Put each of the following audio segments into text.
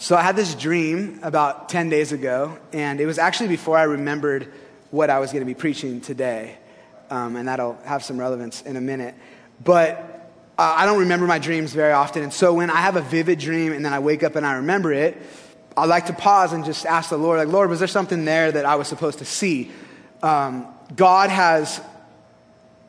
So I had this dream about 10 days ago, and it was actually before I remembered what I was going to be preaching today. Um, and that'll have some relevance in a minute. But uh, I don't remember my dreams very often. And so when I have a vivid dream and then I wake up and I remember it, I like to pause and just ask the Lord, like, Lord, was there something there that I was supposed to see? Um, God has,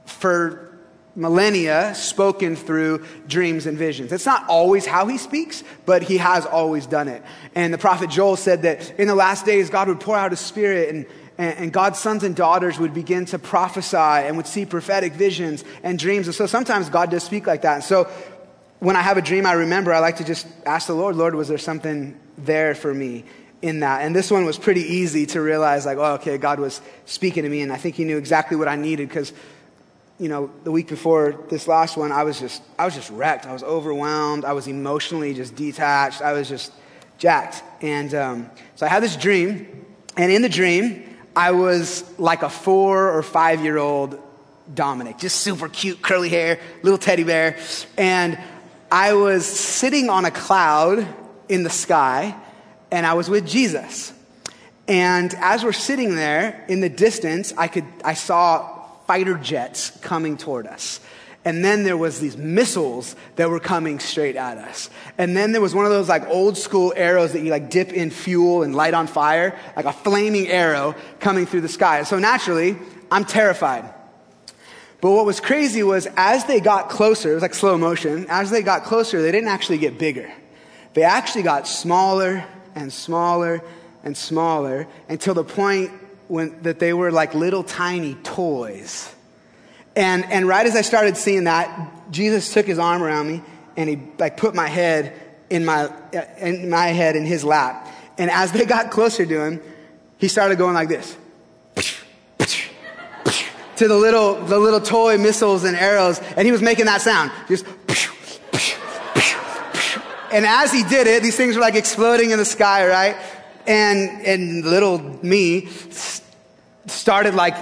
for millennia spoken through dreams and visions. It's not always how he speaks, but he has always done it. And the prophet Joel said that in the last days, God would pour out his spirit and, and, and God's sons and daughters would begin to prophesy and would see prophetic visions and dreams. And so sometimes God does speak like that. And so when I have a dream I remember, I like to just ask the Lord, Lord, was there something there for me? in that. And this one was pretty easy to realize, like, oh, okay, God was speaking to me, and I think He knew exactly what I needed because you know, the week before this last one, I was just, I was just wrecked. I was overwhelmed. I was emotionally just detached. I was just jacked. And um, so I had this dream, and in the dream, I was like a four or five year old Dominic, just super cute, curly hair, little teddy bear. And I was sitting on a cloud in the sky, and I was with Jesus. And as we're sitting there in the distance, I could, I saw fighter jets coming toward us. And then there was these missiles that were coming straight at us. And then there was one of those like old school arrows that you like dip in fuel and light on fire, like a flaming arrow coming through the sky. So naturally, I'm terrified. But what was crazy was as they got closer, it was like slow motion, as they got closer, they didn't actually get bigger. They actually got smaller and smaller and smaller until the point when, that they were like little tiny toys. And, and right as I started seeing that, Jesus took his arm around me and he like put my head in my, in my head in his lap. And as they got closer to him, he started going like this. to the little, the little toy missiles and arrows. And he was making that sound. Just, and as he did it, these things were like exploding in the sky, right? And, and little me started like,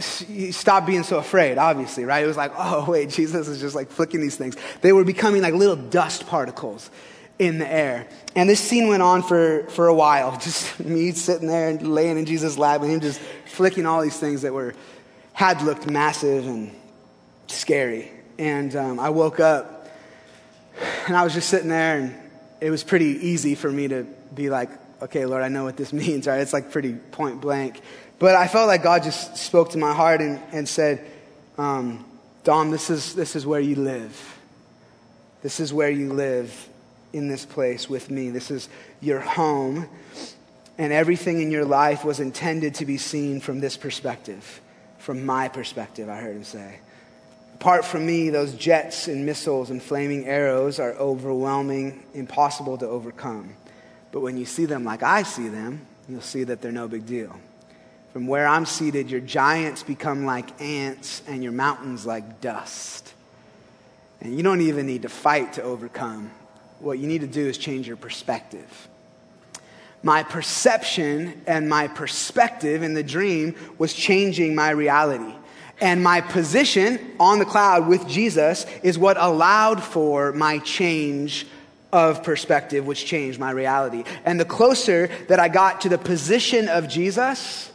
stopped being so afraid, obviously, right? It was like, oh, wait, Jesus is just like flicking these things. They were becoming like little dust particles in the air. And this scene went on for, for a while. Just me sitting there and laying in Jesus' lap and him just flicking all these things that were, had looked massive and scary. And um, I woke up and I was just sitting there and it was pretty easy for me to be like, okay, Lord, I know what this means, right? It's like pretty point blank. But I felt like God just spoke to my heart and, and said, um, Dom, this is, this is where you live. This is where you live in this place with me. This is your home. And everything in your life was intended to be seen from this perspective, from my perspective, I heard him say. Apart from me, those jets and missiles and flaming arrows are overwhelming, impossible to overcome. But when you see them like I see them, you'll see that they're no big deal. From where I'm seated, your giants become like ants and your mountains like dust. And you don't even need to fight to overcome. What you need to do is change your perspective. My perception and my perspective in the dream was changing my reality. And my position on the cloud with Jesus is what allowed for my change of perspective, which changed my reality. And the closer that I got to the position of Jesus,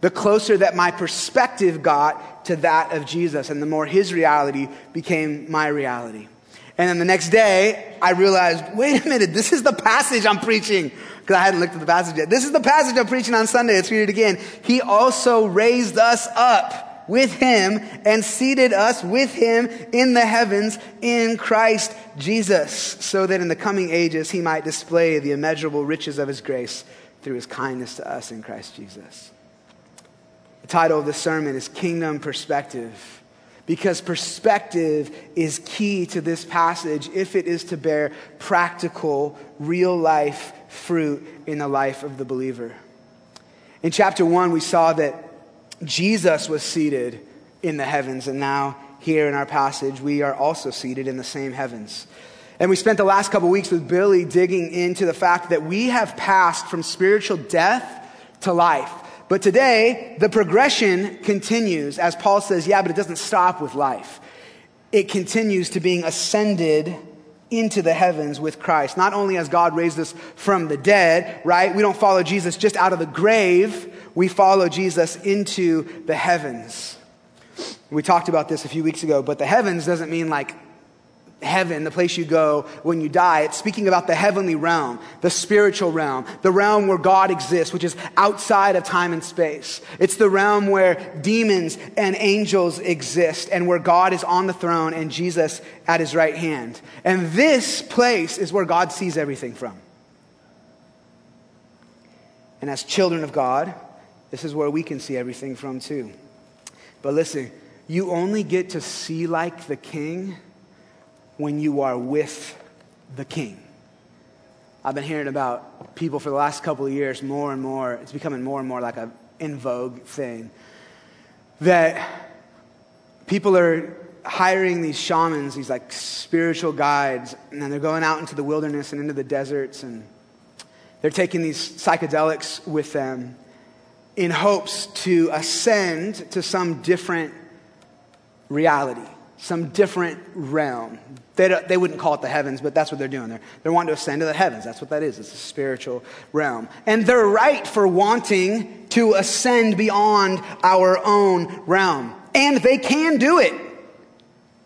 the closer that my perspective got to that of Jesus, and the more his reality became my reality. And then the next day, I realized, wait a minute, this is the passage I'm preaching. Because I hadn't looked at the passage yet. This is the passage I'm preaching on Sunday. Let's read it again. He also raised us up with him and seated us with him in the heavens in Christ Jesus, so that in the coming ages he might display the immeasurable riches of his grace through his kindness to us in Christ Jesus title of the sermon is Kingdom Perspective. Because perspective is key to this passage if it is to bear practical, real life fruit in the life of the believer. In chapter one, we saw that Jesus was seated in the heavens, and now here in our passage, we are also seated in the same heavens. And we spent the last couple weeks with Billy digging into the fact that we have passed from spiritual death to life. But today, the progression continues, as Paul says, yeah, but it doesn't stop with life. It continues to being ascended into the heavens with Christ. Not only has God raised us from the dead, right? We don't follow Jesus just out of the grave. We follow Jesus into the heavens. We talked about this a few weeks ago, but the heavens doesn't mean like heaven, the place you go when you die. It's speaking about the heavenly realm, the spiritual realm, the realm where God exists, which is outside of time and space. It's the realm where demons and angels exist and where God is on the throne and Jesus at his right hand. And this place is where God sees everything from. And as children of God, this is where we can see everything from too. But listen, you only get to see like the king when you are with the king. I've been hearing about people for the last couple of years more and more. It's becoming more and more like a in vogue thing. That people are hiring these shamans, these like spiritual guides, and then they're going out into the wilderness and into the deserts, and they're taking these psychedelics with them in hopes to ascend to some different reality some different realm. They, they wouldn't call it the heavens, but that's what they're doing. They're, wanting to ascend to the heavens. That's what that is. It's a spiritual realm. And they're right for wanting to ascend beyond our own realm. And they can do it.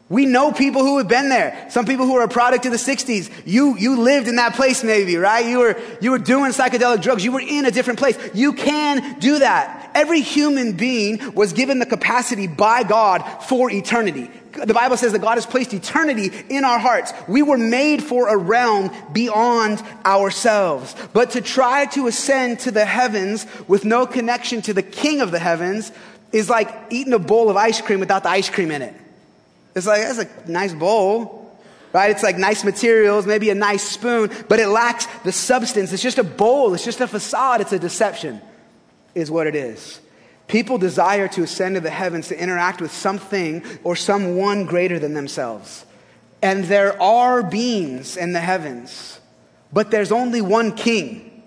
We know people who have been there. Some people who are a product of the 60s. You, you lived in that place maybe, right? You were, you were doing psychedelic drugs. You were in a different place. You can do that. Every human being was given the capacity by God for eternity. The Bible says that God has placed eternity in our hearts. We were made for a realm beyond ourselves. But to try to ascend to the heavens with no connection to the King of the heavens is like eating a bowl of ice cream without the ice cream in it. It's like, that's a nice bowl. Right? It's like nice materials, maybe a nice spoon, but it lacks the substance. It's just a bowl. It's just a facade. It's a deception, is what it is. People desire to ascend to the heavens to interact with something or someone greater than themselves. And there are beings in the heavens, but there's only one king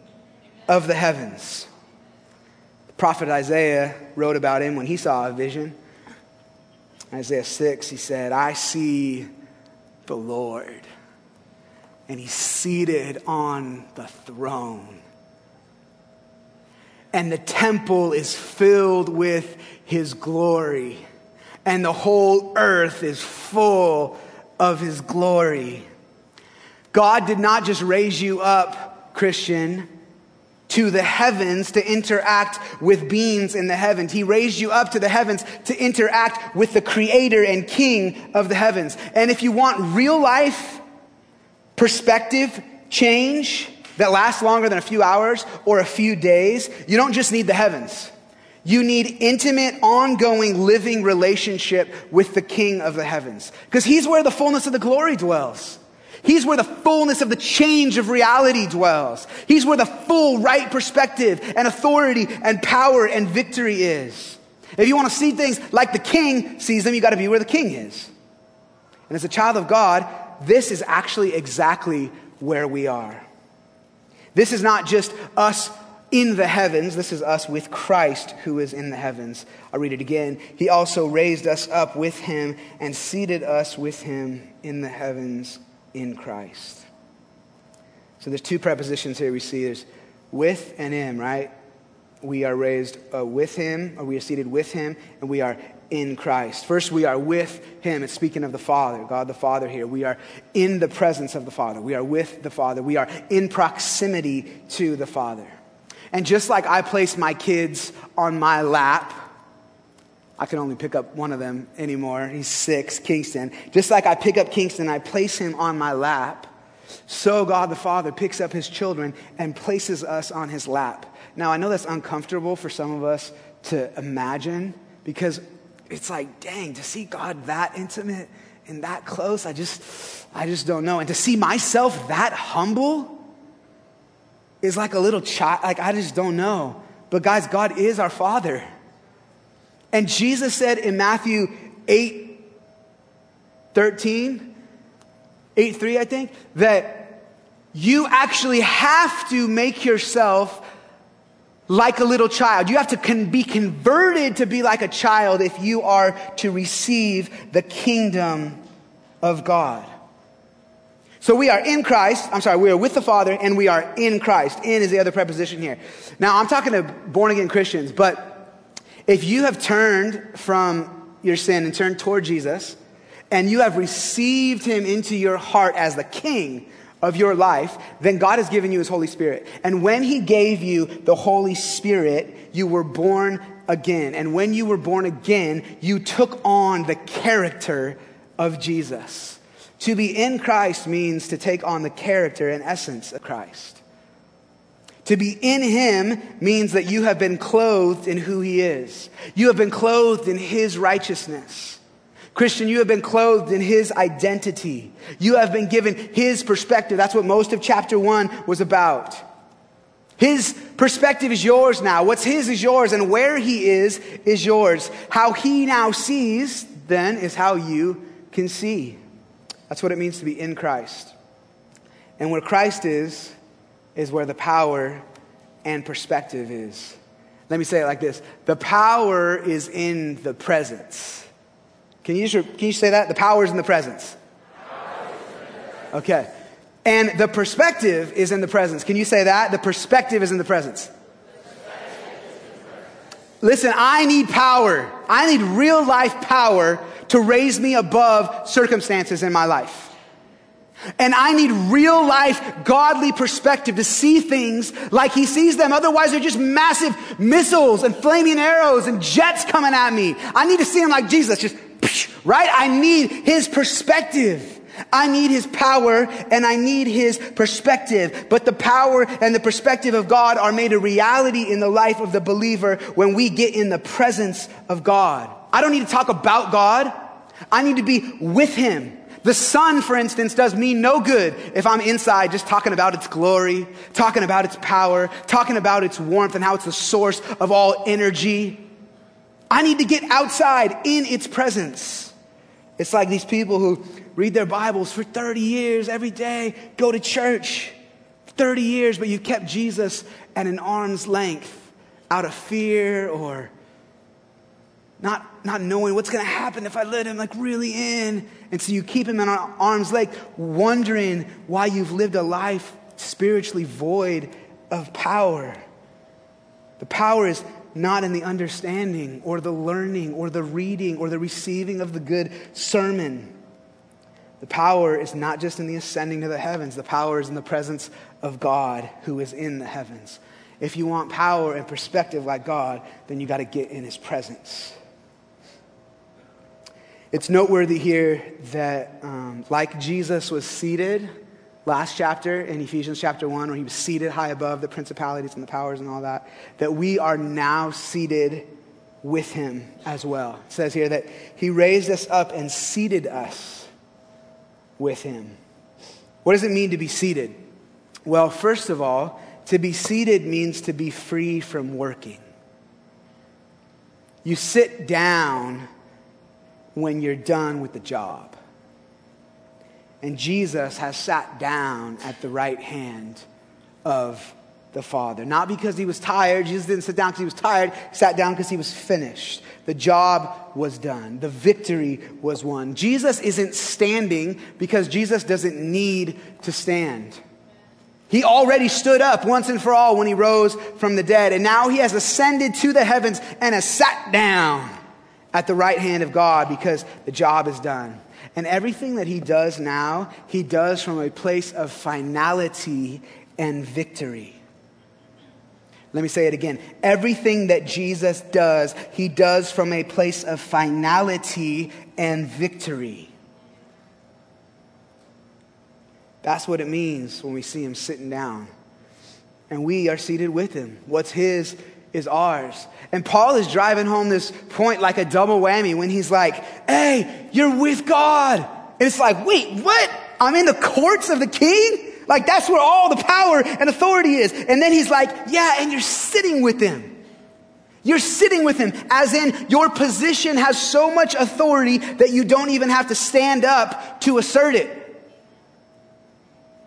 of the heavens. The prophet Isaiah wrote about him when he saw a vision. Isaiah 6, he said, I see the Lord, and he's seated on the throne. And the temple is filled with his glory, and the whole earth is full of his glory. God did not just raise you up, Christian, to the heavens to interact with beings in the heavens. He raised you up to the heavens to interact with the creator and king of the heavens. And if you want real life perspective change that lasts longer than a few hours or a few days, you don't just need the heavens. You need intimate, ongoing, living relationship with the king of the heavens. Because he's where the fullness of the glory dwells. He's where the fullness of the change of reality dwells. He's where the full right perspective and authority and power and victory is. If you want to see things like the king sees them, you got to be where the king is. And as a child of God, this is actually exactly where we are. This is not just us in the heavens. This is us with Christ who is in the heavens. I'll read it again. He also raised us up with him and seated us with him in the heavens in Christ. So there's two prepositions here we see. There's with and in, right? We are raised uh, with him, or we are seated with him, and we are in Christ. First, we are with him. It's speaking of the Father, God the Father here. We are in the presence of the Father. We are with the Father. We are in proximity to the Father. And just like I place my kids on my lap, I can only pick up one of them anymore. He's six, Kingston. Just like I pick up Kingston, I place him on my lap. So God the Father picks up his children and places us on his lap. Now, I know that's uncomfortable for some of us to imagine because it's like, dang, to see God that intimate and that close, I just, I just don't know. And to see myself that humble is like a little child, like I just don't know. But guys, God is our Father. And Jesus said in Matthew 8 13, 8 3, I think, that you actually have to make yourself like a little child. You have to con- be converted to be like a child if you are to receive the kingdom of God. So we are in Christ. I'm sorry, we are with the Father and we are in Christ. In is the other preposition here. Now, I'm talking to born again Christians, but if you have turned from your sin and turned toward Jesus, and you have received him into your heart as the king of your life, then God has given you his Holy Spirit. And when he gave you the Holy Spirit, you were born again. And when you were born again, you took on the character of Jesus. To be in Christ means to take on the character and essence of Christ. To be in Him means that you have been clothed in who He is. You have been clothed in His righteousness. Christian, you have been clothed in His identity. You have been given His perspective. That's what most of chapter one was about. His perspective is yours now. What's His is yours, and where He is, is yours. How He now sees, then, is how you can see. That's what it means to be in Christ. And where Christ is, is where the power and perspective is. Let me say it like this the power is in the presence. Can you, can you say that? The power is in the presence. Okay. And the perspective is in the presence. Can you say that? The perspective is in the presence. Listen, I need power. I need real life power to raise me above circumstances in my life. And I need real life, godly perspective to see things like he sees them. Otherwise, they're just massive missiles and flaming arrows and jets coming at me. I need to see them like Jesus, just, right? I need his perspective. I need his power and I need his perspective. But the power and the perspective of God are made a reality in the life of the believer when we get in the presence of God. I don't need to talk about God. I need to be with Him. The sun, for instance, does me no good if I'm inside just talking about its glory, talking about its power, talking about its warmth and how it's the source of all energy. I need to get outside in its presence. It's like these people who read their Bibles for 30 years every day, go to church 30 years, but you kept Jesus at an arm's length out of fear or not, not knowing what's going to happen if I let him like really in. And so you keep him in arm's length, wondering why you've lived a life spiritually void of power. The power is not in the understanding or the learning or the reading or the receiving of the good sermon. The power is not just in the ascending to the heavens, the power is in the presence of God who is in the heavens. If you want power and perspective like God, then you got to get in his presence. It's noteworthy here that, um, like Jesus was seated last chapter in Ephesians chapter 1, where he was seated high above the principalities and the powers and all that, that we are now seated with him as well. It says here that he raised us up and seated us with him. What does it mean to be seated? Well, first of all, to be seated means to be free from working. You sit down when you're done with the job. And Jesus has sat down at the right hand of the Father. Not because he was tired. Jesus didn't sit down because he was tired. He sat down because he was finished. The job was done. The victory was won. Jesus isn't standing because Jesus doesn't need to stand. He already stood up once and for all when he rose from the dead. And now he has ascended to the heavens and has sat down at the right hand of God because the job is done. And everything that he does now, he does from a place of finality and victory. Let me say it again. Everything that Jesus does, he does from a place of finality and victory. That's what it means when we see him sitting down. And we are seated with him. What's his is ours. And Paul is driving home this point like a double whammy when he's like, hey, you're with God. And it's like, wait, what? I'm in the courts of the king? Like that's where all the power and authority is. And then he's like, yeah, and you're sitting with him. You're sitting with him, as in your position has so much authority that you don't even have to stand up to assert it.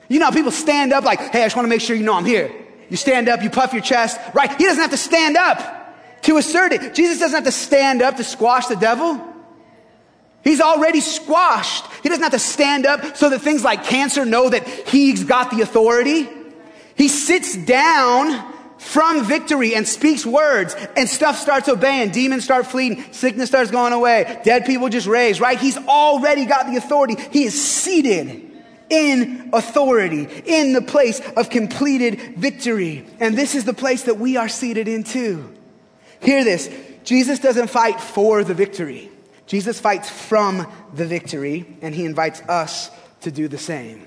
You know, people stand up like, hey, I just want to make sure you know I'm here. You stand up, you puff your chest, right? He doesn't have to stand up to assert it. Jesus doesn't have to stand up to squash the devil. He's already squashed. He doesn't have to stand up so that things like cancer know that he's got the authority. He sits down from victory and speaks words and stuff starts obeying. Demons start fleeing. Sickness starts going away. Dead people just raise, right? He's already got the authority. He is seated in authority, in the place of completed victory. And this is the place that we are seated in too. Hear this. Jesus doesn't fight for the victory. Jesus fights from the victory, and he invites us to do the same.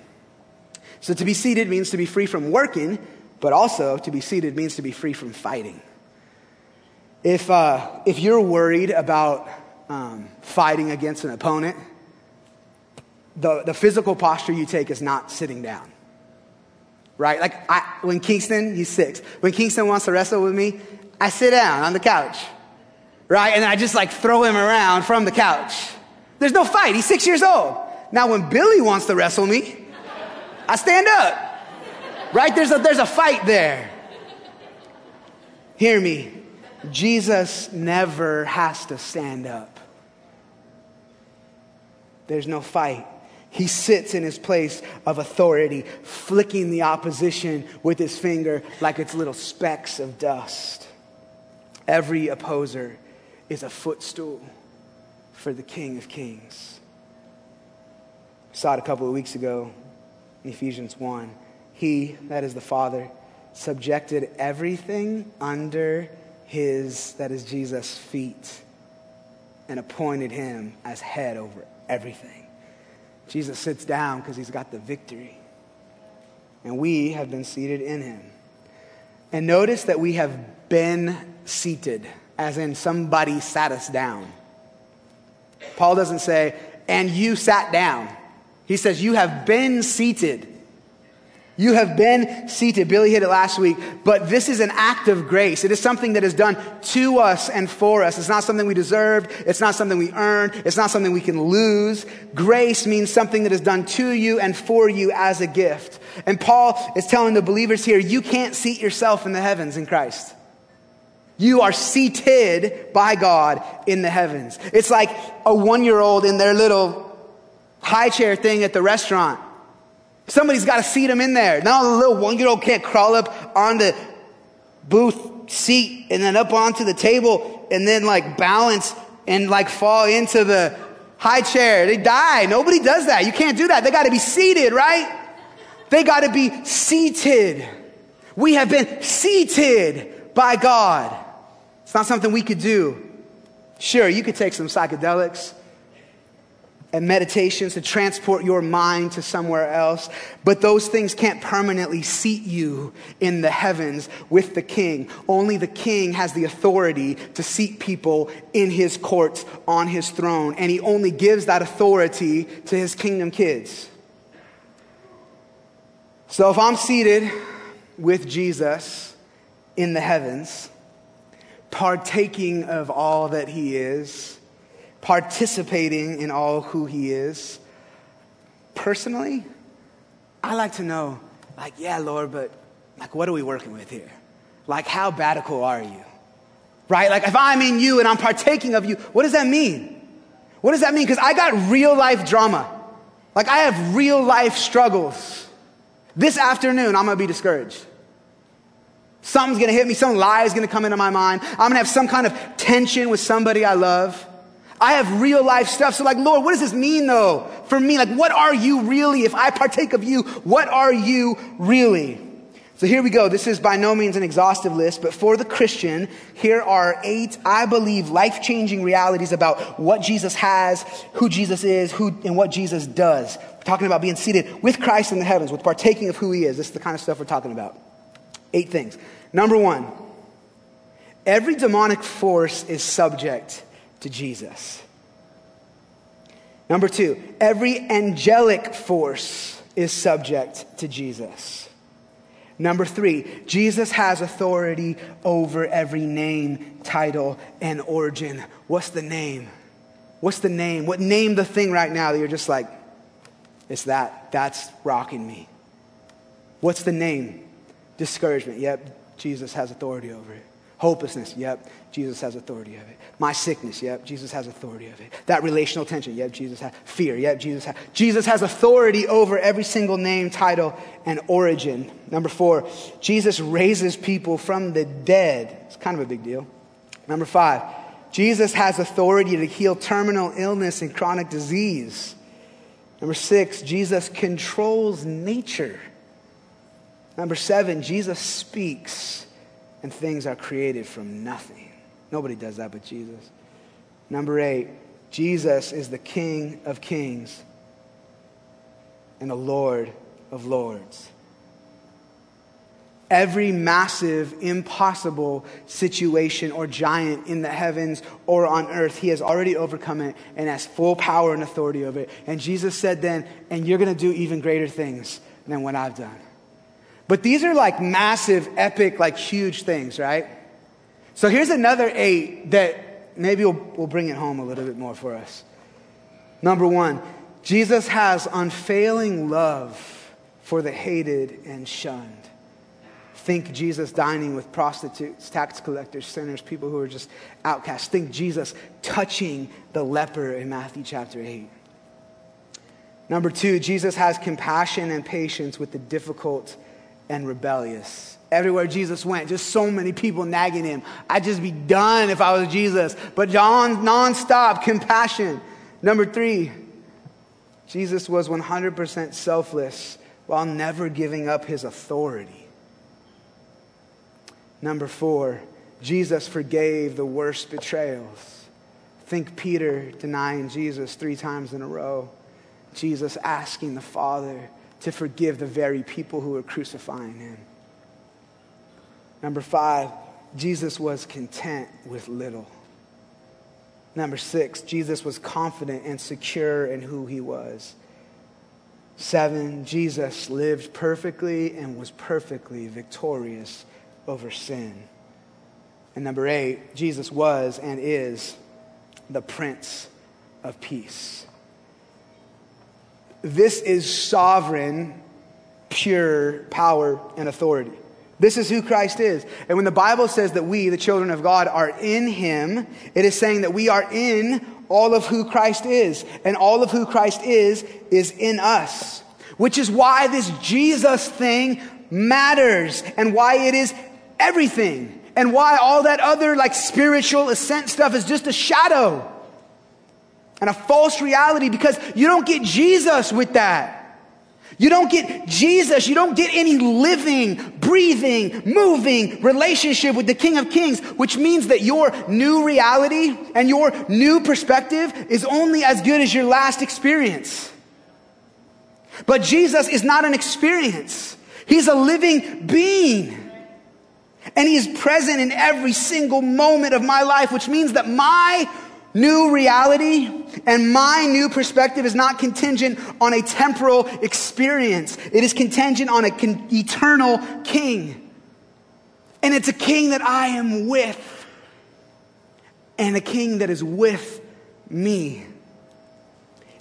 So to be seated means to be free from working, but also to be seated means to be free from fighting. If, uh, if you're worried about um, fighting against an opponent, the, the physical posture you take is not sitting down. Right? Like I, when Kingston, he's six. When Kingston wants to wrestle with me, I sit down on the couch right? And I just like throw him around from the couch. There's no fight. He's six years old. Now, when Billy wants to wrestle me, I stand up, right? There's a, there's a fight there. Hear me. Jesus never has to stand up. There's no fight. He sits in his place of authority, flicking the opposition with his finger like it's little specks of dust. Every opposer is a footstool for the King of Kings. We saw it a couple of weeks ago in Ephesians 1. He, that is the Father, subjected everything under his, that is Jesus' feet, and appointed him as head over everything. Jesus sits down because he's got the victory. And we have been seated in him. And notice that we have been seated as in somebody sat us down. Paul doesn't say, and you sat down. He says, you have been seated. You have been seated. Billy hit it last week, but this is an act of grace. It is something that is done to us and for us. It's not something we deserved. It's not something we earned. It's not something we can lose. Grace means something that is done to you and for you as a gift. And Paul is telling the believers here, you can't seat yourself in the heavens in Christ. You are seated by God in the heavens. It's like a one year old in their little high chair thing at the restaurant. Somebody's got to seat them in there. Now the little one year old can't crawl up on the booth seat and then up onto the table and then like balance and like fall into the high chair. They die. Nobody does that. You can't do that. They got to be seated, right? They got to be seated. We have been seated by God. It's not something we could do. Sure, you could take some psychedelics and meditations to transport your mind to somewhere else, but those things can't permanently seat you in the heavens with the king. Only the king has the authority to seat people in his courts on his throne, and he only gives that authority to his kingdom kids. So if I'm seated with Jesus in the heavens, partaking of all that He is, participating in all who He is. Personally, I like to know, like, yeah, Lord, but like, what are we working with here? Like, how radical are you? Right? Like, if I'm in you and I'm partaking of you, what does that mean? What does that mean? Because I got real life drama. Like, I have real life struggles. This afternoon, I'm going to be discouraged. Something's gonna hit me, some lie is gonna come into my mind. I'm gonna have some kind of tension with somebody I love. I have real life stuff. So like, Lord, what does this mean though for me? Like, what are you really? If I partake of you, what are you really? So here we go. This is by no means an exhaustive list, but for the Christian, here are eight, I believe, life-changing realities about what Jesus has, who Jesus is, who, and what Jesus does. We're talking about being seated with Christ in the heavens, with partaking of who he is. This is the kind of stuff we're talking about. Eight things. Number one, every demonic force is subject to Jesus. Number two, every angelic force is subject to Jesus. Number three, Jesus has authority over every name, title, and origin. What's the name? What's the name? What name the thing right now that you're just like, it's that, that's rocking me? What's the name? Discouragement. Yep, Jesus has authority over it. Hopelessness, yep, Jesus has authority of it. My sickness, yep, Jesus has authority of it. That relational tension, yep, Jesus has. Fear, yep, Jesus has. Jesus has authority over every single name, title, and origin. Number four, Jesus raises people from the dead. It's kind of a big deal. Number five, Jesus has authority to heal terminal illness and chronic disease. Number six, Jesus controls nature. Number seven, Jesus speaks and things are created from nothing. Nobody does that but Jesus. Number eight, Jesus is the King of kings and the Lord of lords. Every massive, impossible situation or giant in the heavens or on earth, he has already overcome it and has full power and authority over it. And Jesus said then, and you're going to do even greater things than what I've done. But these are like massive, epic, like huge things, right? So here's another eight that maybe will will bring it home a little bit more for us. Number one, Jesus has unfailing love for the hated and shunned. Think Jesus dining with prostitutes, tax collectors, sinners, people who are just outcasts. Think Jesus touching the leper in Matthew chapter 8. Number two, Jesus has compassion and patience with the difficult and rebellious. Everywhere Jesus went, just so many people nagging him. I'd just be done if I was Jesus. But John, nonstop compassion. Number three, Jesus was 100% selfless while never giving up his authority. Number four, Jesus forgave the worst betrayals. Think Peter denying Jesus three times in a row. Jesus asking the Father to forgive the very people who were crucifying him. Number five, Jesus was content with little. Number six, Jesus was confident and secure in who he was. Seven, Jesus lived perfectly and was perfectly victorious over sin. And number eight, Jesus was and is the Prince of Peace. This is sovereign, pure power and authority. This is who Christ is. And when the Bible says that we, the children of God, are in Him, it is saying that we are in all of who Christ is. And all of who Christ is, is in us. Which is why this Jesus thing matters and why it is everything. And why all that other like spiritual ascent stuff is just a shadow and a false reality because you don't get Jesus with that. You don't get Jesus. You don't get any living, breathing, moving relationship with the King of Kings, which means that your new reality and your new perspective is only as good as your last experience. But Jesus is not an experience. He's a living being. And he is present in every single moment of my life, which means that my new reality and my new perspective is not contingent on a temporal experience. It is contingent on an eternal king. And it's a king that I am with and a king that is with me.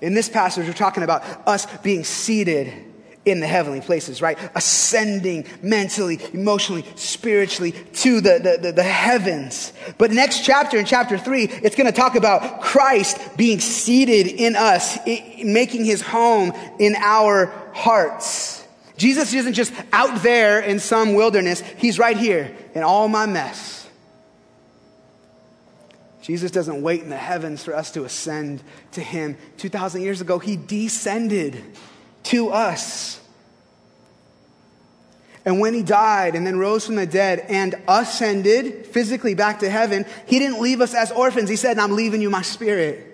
In this passage, we're talking about us being seated in the heavenly places, right? Ascending mentally, emotionally, spiritually to the, the, the, the heavens. But next chapter, in chapter three, it's going to talk about Christ being seated in us, making his home in our hearts. Jesus isn't just out there in some wilderness. He's right here in all my mess. Jesus doesn't wait in the heavens for us to ascend to him. 2,000 years ago, he descended to us. And when he died and then rose from the dead and ascended physically back to heaven, he didn't leave us as orphans. He said, I'm leaving you my spirit.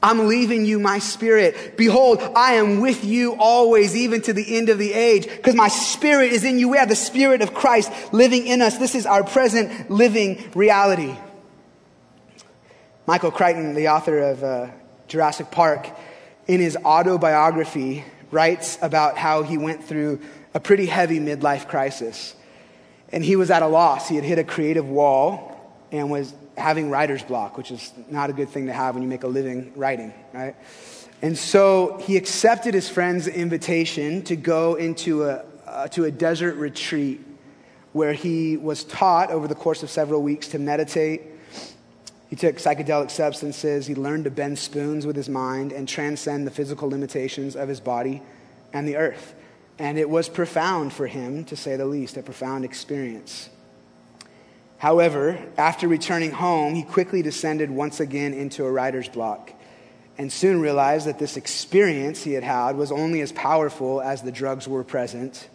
I'm leaving you my spirit. Behold, I am with you always, even to the end of the age, because my spirit is in you. We have the spirit of Christ living in us. This is our present living reality. Michael Crichton, the author of uh, Jurassic Park, in his autobiography, writes about how he went through a pretty heavy midlife crisis. And he was at a loss. He had hit a creative wall and was having writer's block, which is not a good thing to have when you make a living writing, right? And so he accepted his friend's invitation to go into a, uh, to a desert retreat where he was taught over the course of several weeks to meditate. He took psychedelic substances. He learned to bend spoons with his mind and transcend the physical limitations of his body and the earth. And it was profound for him, to say the least, a profound experience. However, after returning home, he quickly descended once again into a writer's block and soon realized that this experience he had had was only as powerful as the drugs were present,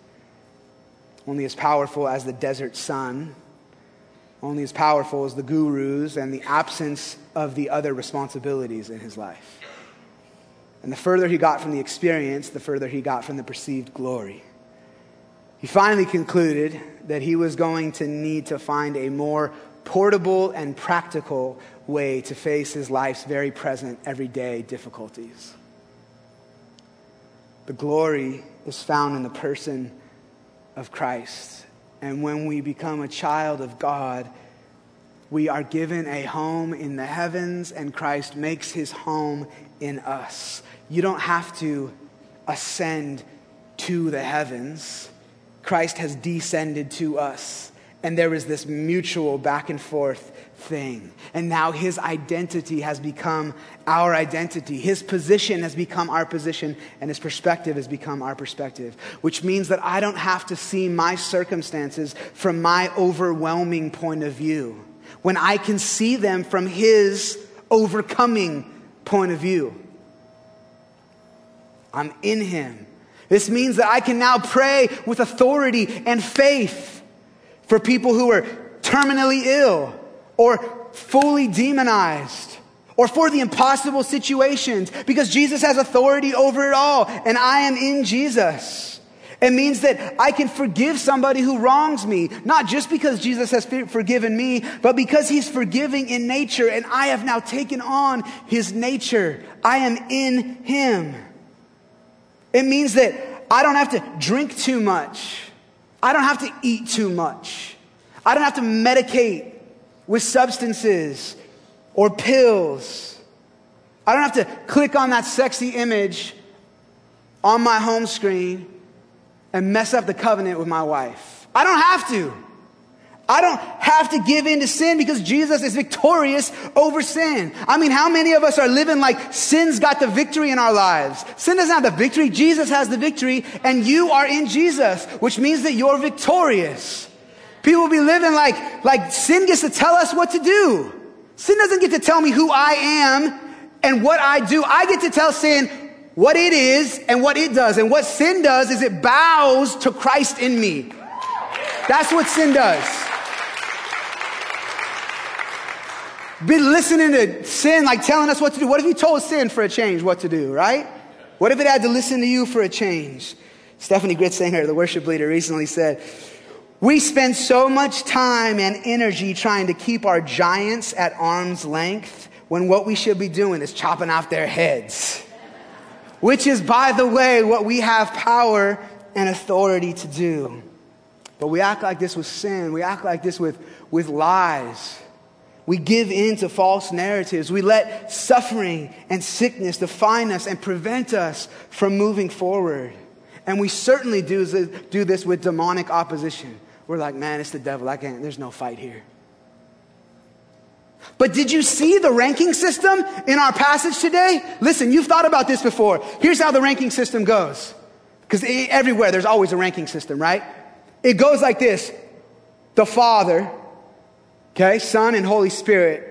only as powerful as the desert sun, only as powerful as the gurus and the absence of the other responsibilities in his life. And the further he got from the experience, the further he got from the perceived glory. He finally concluded that he was going to need to find a more portable and practical way to face his life's very present, everyday difficulties. The glory is found in the person of Christ. And when we become a child of God, we are given a home in the heavens, and Christ makes his home in us. You don't have to ascend to the heavens, Christ has descended to us. And there is this mutual back and forth thing. And now his identity has become our identity. His position has become our position, and his perspective has become our perspective, which means that I don't have to see my circumstances from my overwhelming point of view when I can see them from his overcoming point of view. I'm in him. This means that I can now pray with authority and faith for people who are terminally ill or fully demonized or for the impossible situations because Jesus has authority over it all and I am in Jesus. It means that I can forgive somebody who wrongs me, not just because Jesus has forgiven me, but because he's forgiving in nature and I have now taken on his nature. I am in him. It means that I don't have to drink too much. I don't have to eat too much. I don't have to medicate with substances or pills. I don't have to click on that sexy image on my home screen and mess up the covenant with my wife. I don't have to. I don't have to give in to sin because Jesus is victorious over sin. I mean, how many of us are living like sin's got the victory in our lives? Sin doesn't have the victory. Jesus has the victory and you are in Jesus, which means that you're victorious. People be living like, like sin gets to tell us what to do. Sin doesn't get to tell me who I am and what I do. I get to tell sin what it is and what it does. And what sin does is it bows to Christ in me. That's what sin does. Been listening to sin, like telling us what to do. What if you told sin for a change what to do, right? What if it had to listen to you for a change? Steffany Gretzinger, the worship leader, recently said, we spend so much time and energy trying to keep our giants at arm's length when what we should be doing is chopping off their heads. Which is, by the way, what we have power and authority to do. But we act like this with sin. We act like this with, with lies. We give in to false narratives. We let suffering and sickness define us and prevent us from moving forward. And we certainly do, do this with demonic opposition. We're like, man, it's the devil. I can't, there's no fight here. But did you see the ranking system in our passage today? Listen, you've thought about this before. Here's how the ranking system goes. Because everywhere there's always a ranking system, right? It goes like this The Father, okay, Son, and Holy Spirit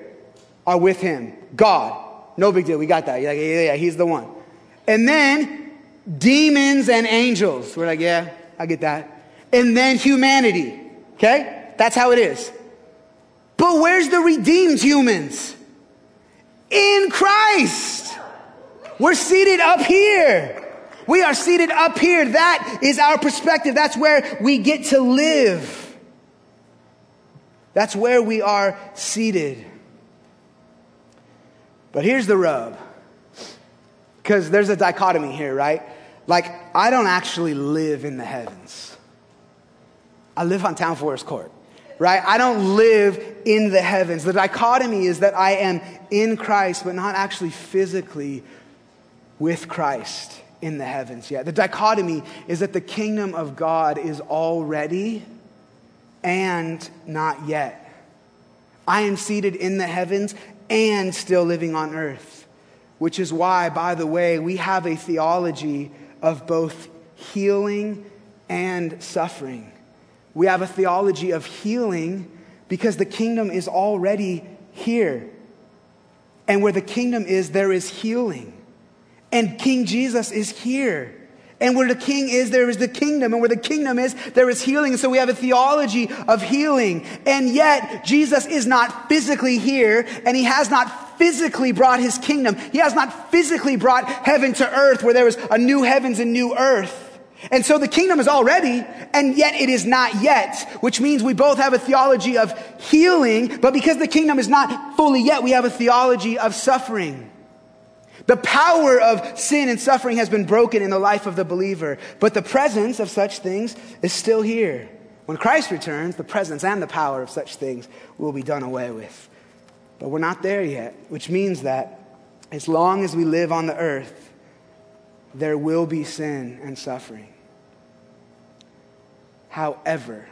are with him. God. No big deal. We got that. You're like, yeah, yeah, he's the one. And then demons and angels. We're like, yeah, I get that and then humanity. Okay? That's how it is. But where's the redeemed humans? In Christ. We're seated up here. We are seated up here. That is our perspective. That's where we get to live. That's where we are seated. But here's the rub. Because there's a dichotomy here, right? Like, I don't actually live in the heavens. I live on Town Forest Court, right? I don't live in the heavens. The dichotomy is that I am in Christ, but not actually physically with Christ in the heavens yet. The dichotomy is that the kingdom of God is already and not yet. I am seated in the heavens and still living on earth, which is why, by the way, we have a theology of both healing and suffering. We have a theology of healing because the kingdom is already here. And where the kingdom is, there is healing. And King Jesus is here. And where the king is, there is the kingdom. And where the kingdom is, there is healing. So we have a theology of healing. And yet, Jesus is not physically here, and he has not physically brought his kingdom. He has not physically brought heaven to earth where there is a new heavens and new earth. And so the kingdom is already, and yet it is not yet, which means we both have a theology of healing, but because the kingdom is not fully yet, we have a theology of suffering. The power of sin and suffering has been broken in the life of the believer, but the presence of such things is still here. When Christ returns, the presence and the power of such things will be done away with. But we're not there yet, which means that as long as we live on the earth, there will be sin and suffering. However,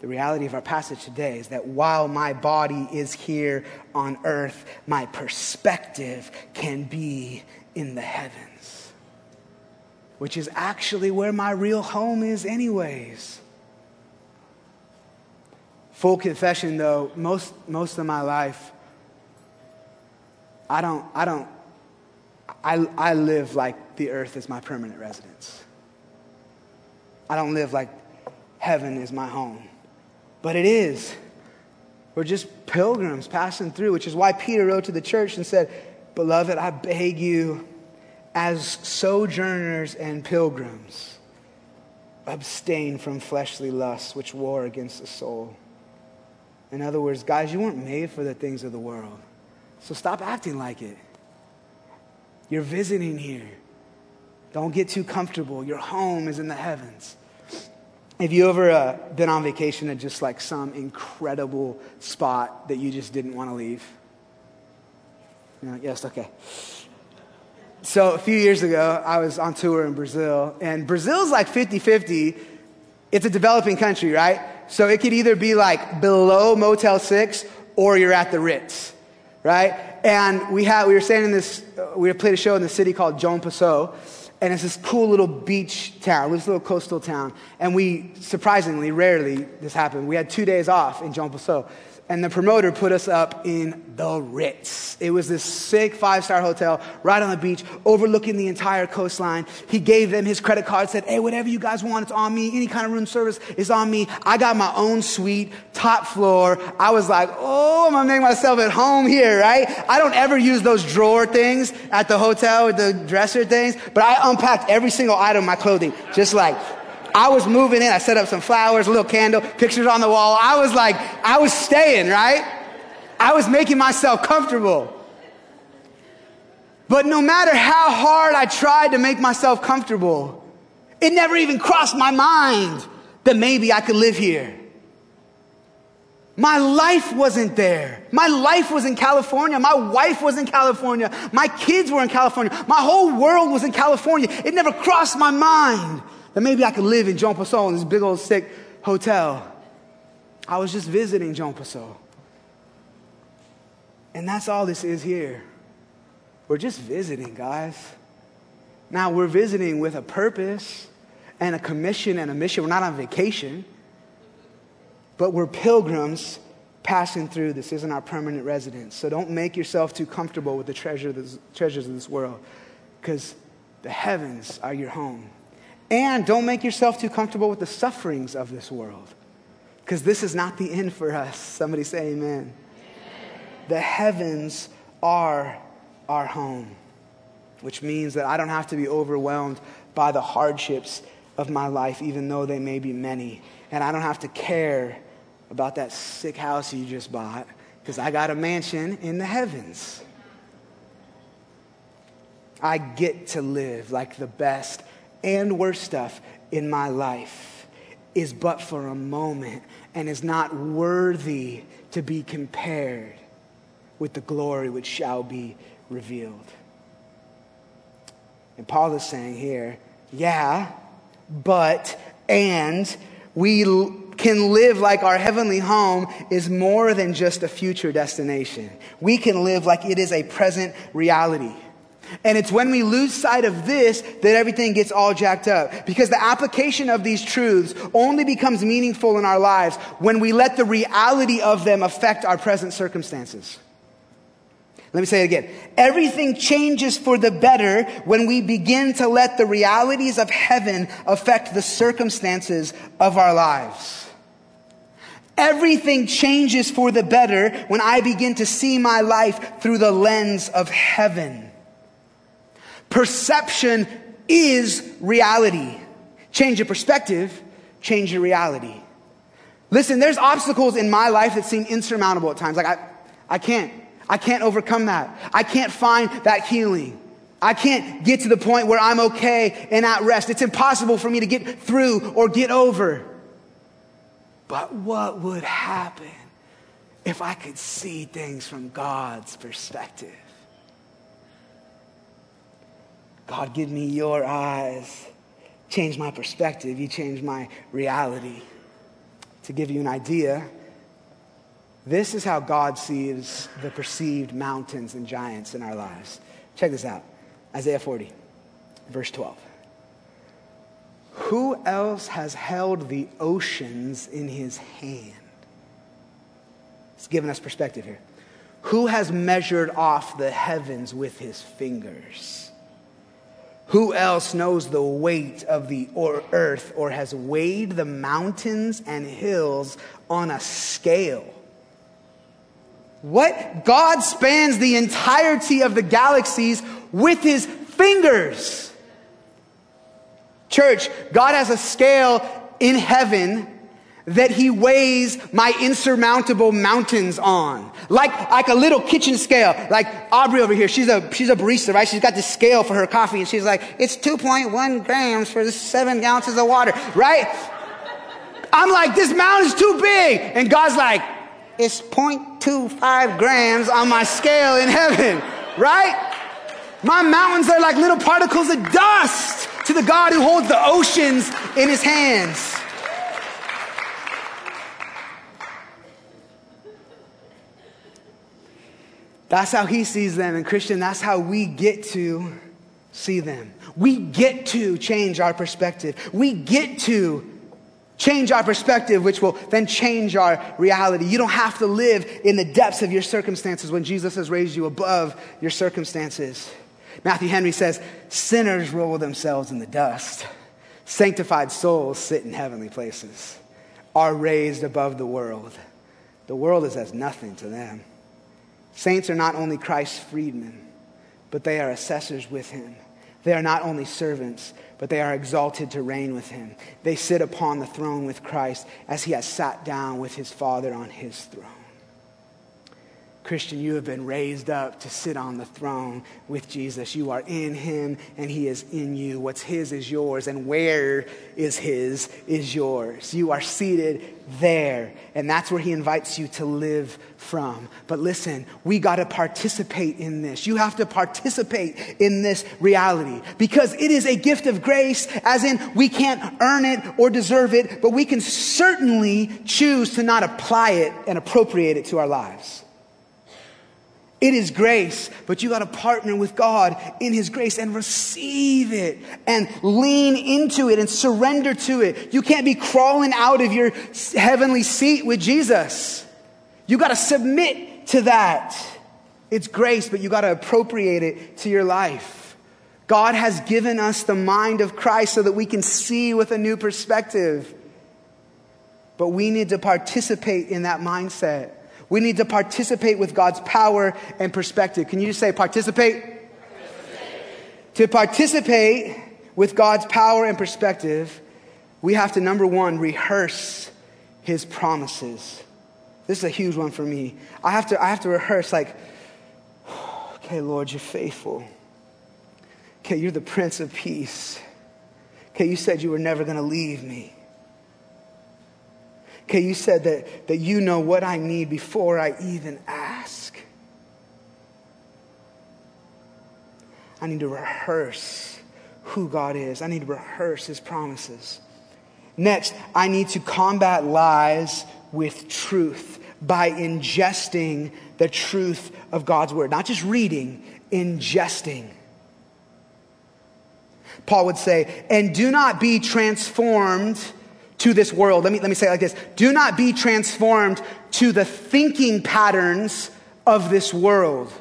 the reality of our passage today is that while my body is here on earth, my perspective can be in the heavens, which is actually where my real home is, anyways. Full confession, though, most, most of my life, I don't, I don't, I, I live like the earth is my permanent residence. I don't live like heaven is my home. But it is. We're just pilgrims passing through, which is why Peter wrote to the church and said, Beloved, I beg you, as sojourners and pilgrims, abstain from fleshly lusts which war against the soul. In other words, guys, you weren't made for the things of the world. So stop acting like it. You're visiting here. Don't get too comfortable. Your home is in the heavens. Have you ever uh, been on vacation at just like some incredible spot that you just didn't want to leave? yes, okay. So a few years ago, I was on tour in Brazil, and Brazil's like 50 50. It's a developing country, right? So it could either be like below Motel 6 or you're at the Ritz, right? And we, had, we were staying in this, we played a show in the city called João Pessoa and it's this cool little beach town, this little coastal town. And we, surprisingly, rarely this happened. We had two days off in Pessoa and the promoter put us up in the Ritz. It was this sick five star hotel right on the beach, overlooking the entire coastline. He gave them his credit card, said, Hey, whatever you guys want, it's on me. Any kind of room service is on me. I got my own suite, top floor. I was like, Oh, I'm gonna make myself at home here, right? I don't ever use those drawer things at the hotel the dresser things, but I unpacked every single item of my clothing, just like, I was moving in. I set up some flowers, a little candle, pictures on the wall. I was like, I was staying, right? I was making myself comfortable. But no matter how hard I tried to make myself comfortable, it never even crossed my mind that maybe I could live here. My life wasn't there. My life was in California. My wife was in California. My kids were in California. My whole world was in California. It never crossed my mind that maybe I could live in João Pessoa in this big old sick hotel. I was just visiting João Pessoa. And that's all this is here. We're just visiting, guys. Now, we're visiting with a purpose and a commission and a mission. We're not on vacation, but we're pilgrims passing through. This isn't our permanent residence. So don't make yourself too comfortable with the treasure, the treasures of this world, because the heavens are your home. And don't make yourself too comfortable with the sufferings of this world, because this is not the end for us. Somebody say amen. amen. The heavens are our home, which means that I don't have to be overwhelmed by the hardships of my life, even though they may be many. And I don't have to care about that sick house you just bought, because I got a mansion in the heavens. I get to live like the best and worse stuff in my life is but for a moment and is not worthy to be compared with the glory which shall be revealed. And Paul is saying here, yeah, but, and we can live like our heavenly home is more than just a future destination. We can live like it is a present reality. And it's when we lose sight of this that everything gets all jacked up. Because the application of these truths only becomes meaningful in our lives when we let the reality of them affect our present circumstances. Let me say it again. Everything changes for the better when we begin to let the realities of heaven affect the circumstances of our lives. Everything changes for the better when I begin to see my life through the lens of heaven. Perception is reality. Change your perspective, change your reality. Listen, there's obstacles in my life that seem insurmountable at times. Like I, I can't I can't overcome that. I can't find that healing. I can't get to the point where I'm okay and at rest. It's impossible for me to get through or get over. But what would happen if I could see things from God's perspective? God, give me your eyes. Change my perspective. You change my reality. To give you an idea, this is how God sees the perceived mountains and giants in our lives. Check this out Isaiah 40, verse 12. Who else has held the oceans in his hand? It's giving us perspective here. Who has measured off the heavens with his fingers? Who else knows the weight of the earth or has weighed the mountains and hills on a scale? What? God spans the entirety of the galaxies with his fingers. Church, God has a scale in heaven that he weighs my insurmountable mountains on. Like, like a little kitchen scale. Like Aubrey over here, she's a, she's a barista, right? She's got this scale for her coffee and she's like, it's 2.1 grams for seven ounces of water, right? I'm like, this mountain's too big. And God's like, it's 0.25 grams on my scale in heaven, right? My mountains are like little particles of dust to the God who holds the oceans in his hands. That's how he sees them. And Christian, that's how we get to see them. We get to change our perspective. We get to change our perspective, which will then change our reality. You don't have to live in the depths of your circumstances when Jesus has raised you above your circumstances. Matthew Henry says, Sinners roll themselves in the dust, sanctified souls sit in heavenly places, are raised above the world. The world is as nothing to them. Saints are not only Christ's freedmen, but they are assessors with him. They are not only servants, but they are exalted to reign with him. They sit upon the throne with Christ as he has sat down with his Father on his throne. Christian, you have been raised up to sit on the throne with Jesus. You are in him and he is in you. What's his is yours, and where is his is yours. You are seated there, and that's where he invites you to live from. But listen, we got to participate in this. You have to participate in this reality because it is a gift of grace, as in we can't earn it or deserve it, but we can certainly choose to not apply it and appropriate it to our lives. It is grace, but you got to partner with God in His grace and receive it and lean into it and surrender to it. You can't be crawling out of your heavenly seat with Jesus. You got to submit to that. It's grace, but you got to appropriate it to your life. God has given us the mind of Christ so that we can see with a new perspective. But we need to participate in that mindset. We need to participate with God's power and perspective. Can you just say participate? participate? To participate with God's power and perspective, we have to, number one, rehearse his promises. This is a huge one for me. I have to, I have to rehearse, like, okay, Lord, you're faithful. Okay, you're the Prince of Peace. Okay, you said you were never going to leave me. Okay, you said that, that you know what I need before I even ask. I need to rehearse who God is. I need to rehearse his promises. Next, I need to combat lies with truth by ingesting the truth of God's word. Not just reading, ingesting. Paul would say, and do not be transformed to this world. Let me, let me say it like this. Do not be transformed to the thinking patterns of this world,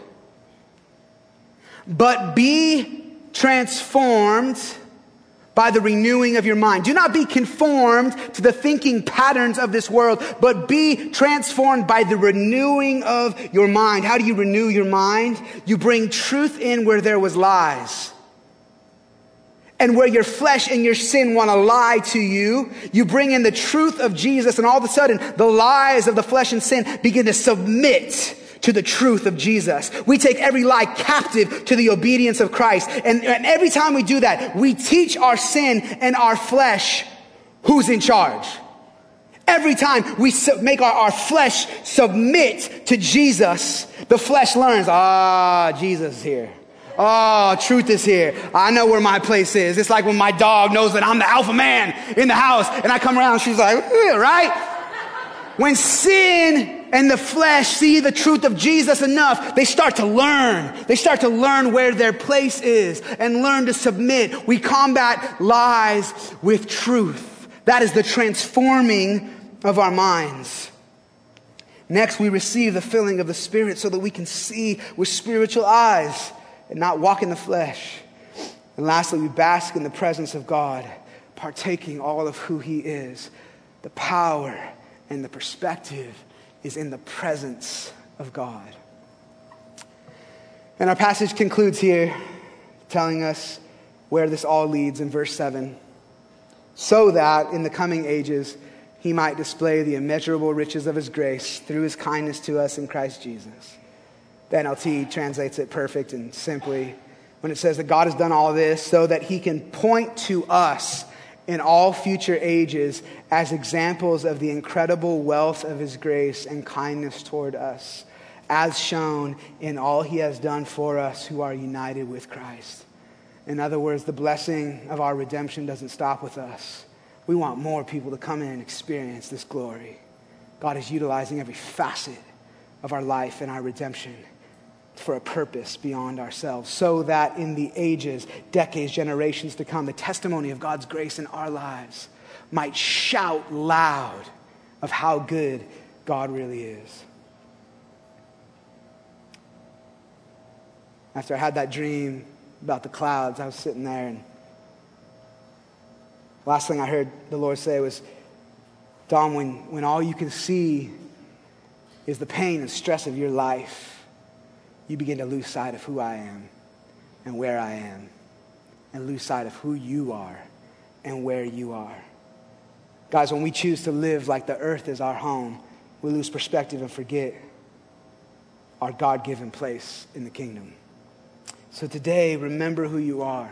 but be transformed by the renewing of your mind. Do not be conformed to the thinking patterns of this world, but be transformed by the renewing of your mind. How do you renew your mind? You bring truth in where there was lies. And where your flesh and your sin want to lie to you, you bring in the truth of Jesus, and all of a sudden, the lies of the flesh and sin begin to submit to the truth of Jesus. We take every lie captive to the obedience of Christ. And, and every time we do that, we teach our sin and our flesh who's in charge. Every time we make our, our flesh submit to Jesus, the flesh learns, ah, Jesus is here. Oh, truth is here. I know where my place is. It's like when my dog knows that I'm the alpha man in the house and I come around, she's like, right? When sin and the flesh see the truth of Jesus enough, they start to learn. They start to learn where their place is and learn to submit. We combat lies with truth. That is the transforming of our minds. Next, we receive the filling of the Spirit so that we can see with spiritual eyes and not walk in the flesh. And lastly, we bask in the presence of God, partaking all of who He is, the power and the perspective is in the presence of God. And our passage concludes here, telling us where this all leads in verse 7 so that in the coming ages he might display the immeasurable riches of his grace through his kindness to us in Christ Jesus. The NLT translates it perfect and simply when it says that God has done all this so that he can point to us in all future ages as examples of the incredible wealth of his grace and kindness toward us, as shown in all he has done for us who are united with Christ. In other words, the blessing of our redemption doesn't stop with us. We want more people to come in and experience this glory. God is utilizing every facet of our life and our redemption for a purpose beyond ourselves, so that in the ages, decades, generations to come, the testimony of God's grace in our lives might shout loud of how good God really is. After I had that dream about the clouds, I was sitting there, and last thing I heard the Lord say was, Don, when, when all you can see is the pain and stress of your life, you begin to lose sight of who I am and where I am, and lose sight of who you are and where you are. Guys, when we choose to live like the earth is our home, we lose perspective and forget our God given place in the kingdom. So today, remember who you are.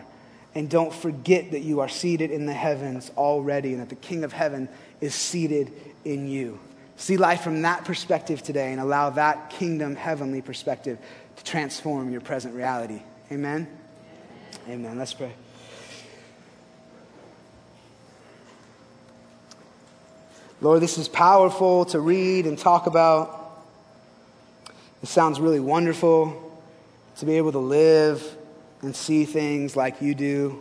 And don't forget that you are seated in the heavens already and that the King of heaven is seated in you. See life from that perspective today and allow that kingdom heavenly perspective to transform your present reality. Amen? Amen. Let's pray. Lord, this is powerful to read and talk about. It sounds really wonderful to be able to live and see things like you do.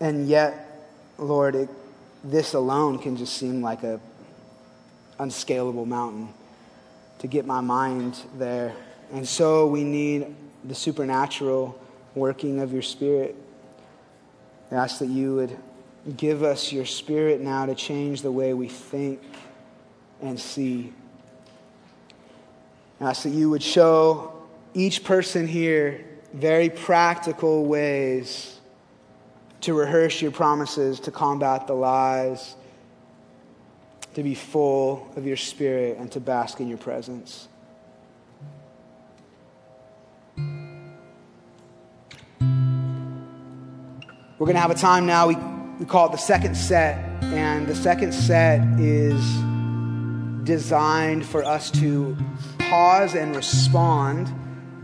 And yet, Lord, it, this alone can just seem like a unscalable mountain to get my mind there. And so we need the supernatural working of your Spirit. I ask that you would give us your Spirit now to change the way we think and see. I ask that you would show each person here very practical ways to rehearse your promises, to combat the lies to be full of your spirit and to bask in your presence. We're going to have a time now, we, we call it the second set, and the second set is designed for us to pause and respond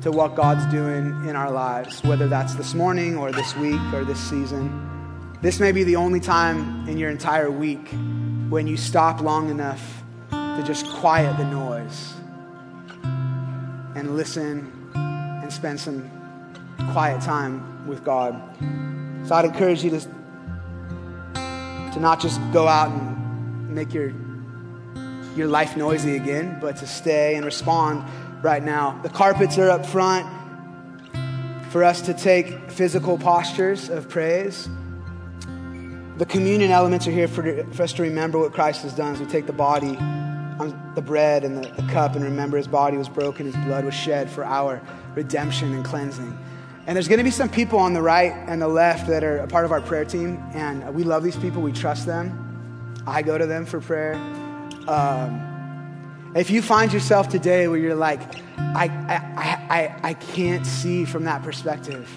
to what God's doing in our lives, whether that's this morning or this week or this season. This may be the only time in your entire week when you stop long enough to just quiet the noise and listen and spend some quiet time with God. So I'd encourage you to, to not just go out and make your, your life noisy again, but to stay and respond right now. The carpets are up front for us to take physical postures of praise. The communion elements are here for, for us to remember what Christ has done as we take the body, um, the bread, and the, the cup and remember his body was broken, his blood was shed for our redemption and cleansing. And there's going to be some people on the right and the left that are a part of our prayer team, and we love these people. We trust them. I go to them for prayer. Um, if you find yourself today where you're like, I, I, I, I can't see from that perspective.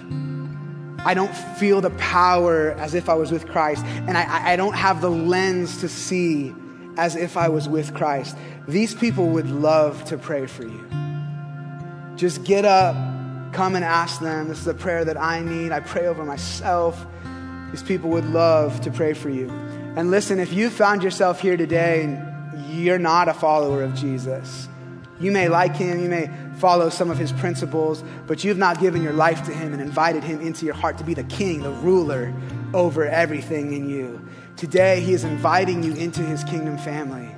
I don't feel the power as if I was with Christ, and I, I don't have the lens to see as if I was with Christ. These people would love to pray for you. Just get up, come and ask them. This is a prayer that I need. I pray over myself. These people would love to pray for you. And listen, if you found yourself here today and you're not a follower of Jesus, you may like him, you may follow some of his principles, but you've not given your life to him and invited him into your heart to be the king, the ruler over everything in you. Today, he is inviting you into his kingdom family.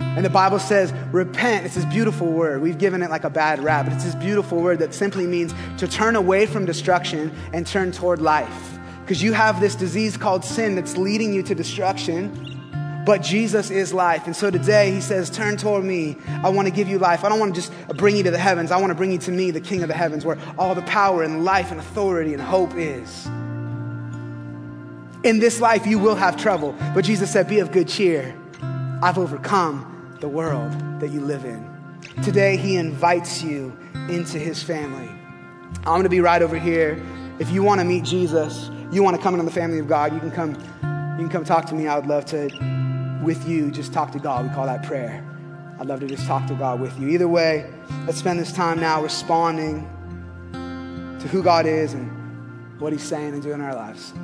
And the Bible says, repent. It's this beautiful word. We've given it like a bad rap, but it's this beautiful word that simply means to turn away from destruction and turn toward life. Because you have this disease called sin that's leading you to destruction, but Jesus is life. And so today he says, Turn toward me. I want to give you life. I don't want to just bring you to the heavens. I want to bring you to me, the King of the heavens, where all the power and life and authority and hope is. In this life, you will have trouble. But Jesus said, Be of good cheer. I've overcome the world that you live in. Today, He invites you into His family. I'm going to be right over here. If you want to meet Jesus, you want to come into the family of God, you can come. You can come talk to me. I would love to, with you, just talk to God. We call that prayer. I'd love to just talk to God with you. Either way, let's spend this time now responding to who God is and what He's saying and doing in our lives.